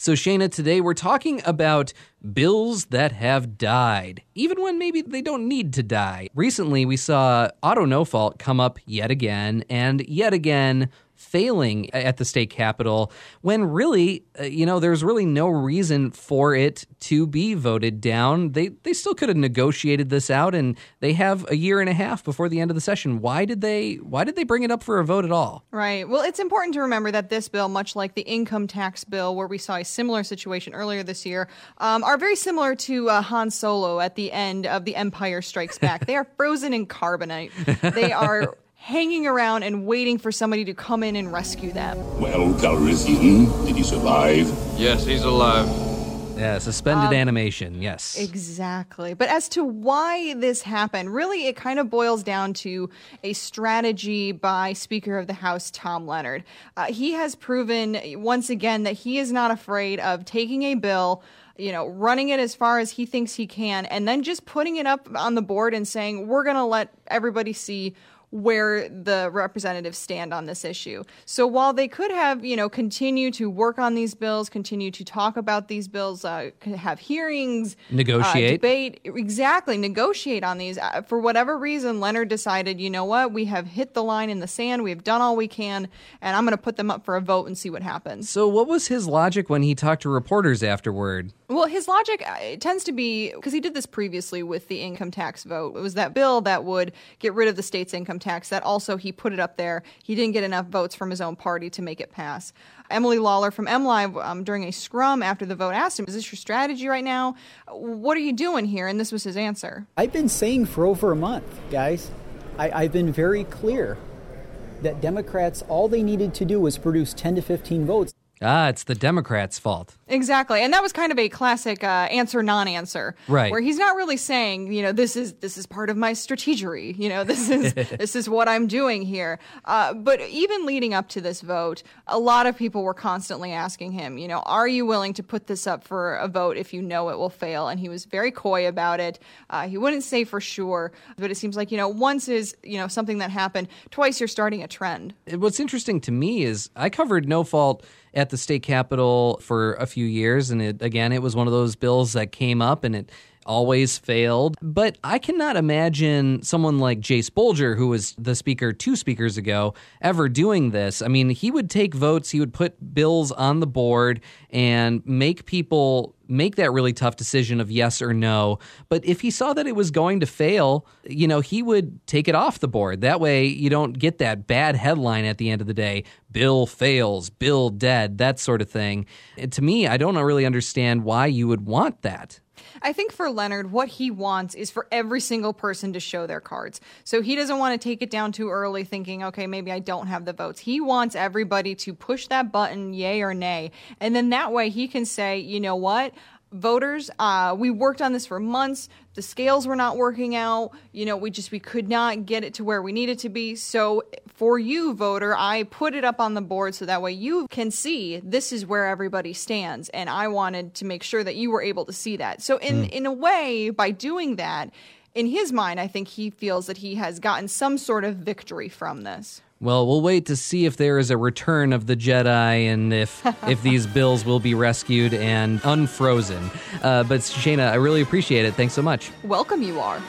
So, Shayna, today we're talking about bills that have died, even when maybe they don't need to die. Recently, we saw Auto No Fault come up yet again, and yet again, failing at the state capitol when really, uh, you know, there's really no reason for it to be voted down. They they still could have negotiated this out, and they have a year and a half before the end of the session. Why did they Why did they bring it up for a vote at all? Right. Well, it's important to remember that this bill, much like the income tax bill, where we saw a similar situation earlier this year, um, are very similar to uh, Han Solo at the end of The Empire Strikes Back. they are frozen in carbonite. They are hanging around and waiting for somebody to come in and rescue them. Well, Calrissian, did he survive? Yes, he's alive. Yeah, suspended animation, yes. Exactly. But as to why this happened, really it kind of boils down to a strategy by Speaker of the House Tom Leonard. Uh, he has proven once again that he is not afraid of taking a bill you know, running it as far as he thinks he can, and then just putting it up on the board and saying, we're going to let everybody see where the representatives stand on this issue. So while they could have, you know, continue to work on these bills, continue to talk about these bills, uh, have hearings, negotiate, uh, debate, exactly, negotiate on these. Uh, for whatever reason, Leonard decided, you know what, we have hit the line in the sand, we have done all we can, and I'm going to put them up for a vote and see what happens. So what was his logic when he talked to reporters afterward? Well, his logic uh, tends to be because he did this previously with the income tax vote. It was that bill that would get rid of the state's income tax. That also he put it up there. He didn't get enough votes from his own party to make it pass. Emily Lawler from MLive um, during a scrum after the vote asked him, "Is this your strategy right now? What are you doing here?" And this was his answer. I've been saying for over a month, guys. I, I've been very clear that Democrats all they needed to do was produce 10 to 15 votes. Ah, it's the Democrats' fault. Exactly, and that was kind of a classic uh, answer non-answer, right? Where he's not really saying, you know, this is this is part of my strategery, you know, this is this is what I'm doing here. Uh, but even leading up to this vote, a lot of people were constantly asking him, you know, are you willing to put this up for a vote if you know it will fail? And he was very coy about it. Uh, he wouldn't say for sure, but it seems like you know, once is you know something that happened, twice you're starting a trend. What's interesting to me is I covered No Fault at the state capitol for a few years. And it, again, it was one of those bills that came up and it always failed. But I cannot imagine someone like Jase Bolger, who was the speaker two speakers ago, ever doing this. I mean, he would take votes, he would put bills on the board and make people make that really tough decision of yes or no. But if he saw that it was going to fail, you know, he would take it off the board. That way you don't get that bad headline at the end of the day Bill fails, Bill dead, that sort of thing. And to me, I don't really understand why you would want that. I think for Leonard, what he wants is for every single person to show their cards. So he doesn't want to take it down too early, thinking, okay, maybe I don't have the votes. He wants everybody to push that button, yay or nay. And then that way he can say, you know what? Voters uh, we worked on this for months. The scales were not working out. You know we just we could not get it to where we needed to be. So for you voter i put it up on the board so that way you can see this is where everybody stands. And i wanted to make sure that you were able to see that. So in mm. in a way by doing that in his mind i think he feels that he has gotten some sort of victory from this well, we'll wait to see if there is a return of the Jedi and if if these bills will be rescued and unfrozen. Uh, but Shayna, I really appreciate it. Thanks so much. Welcome, you are.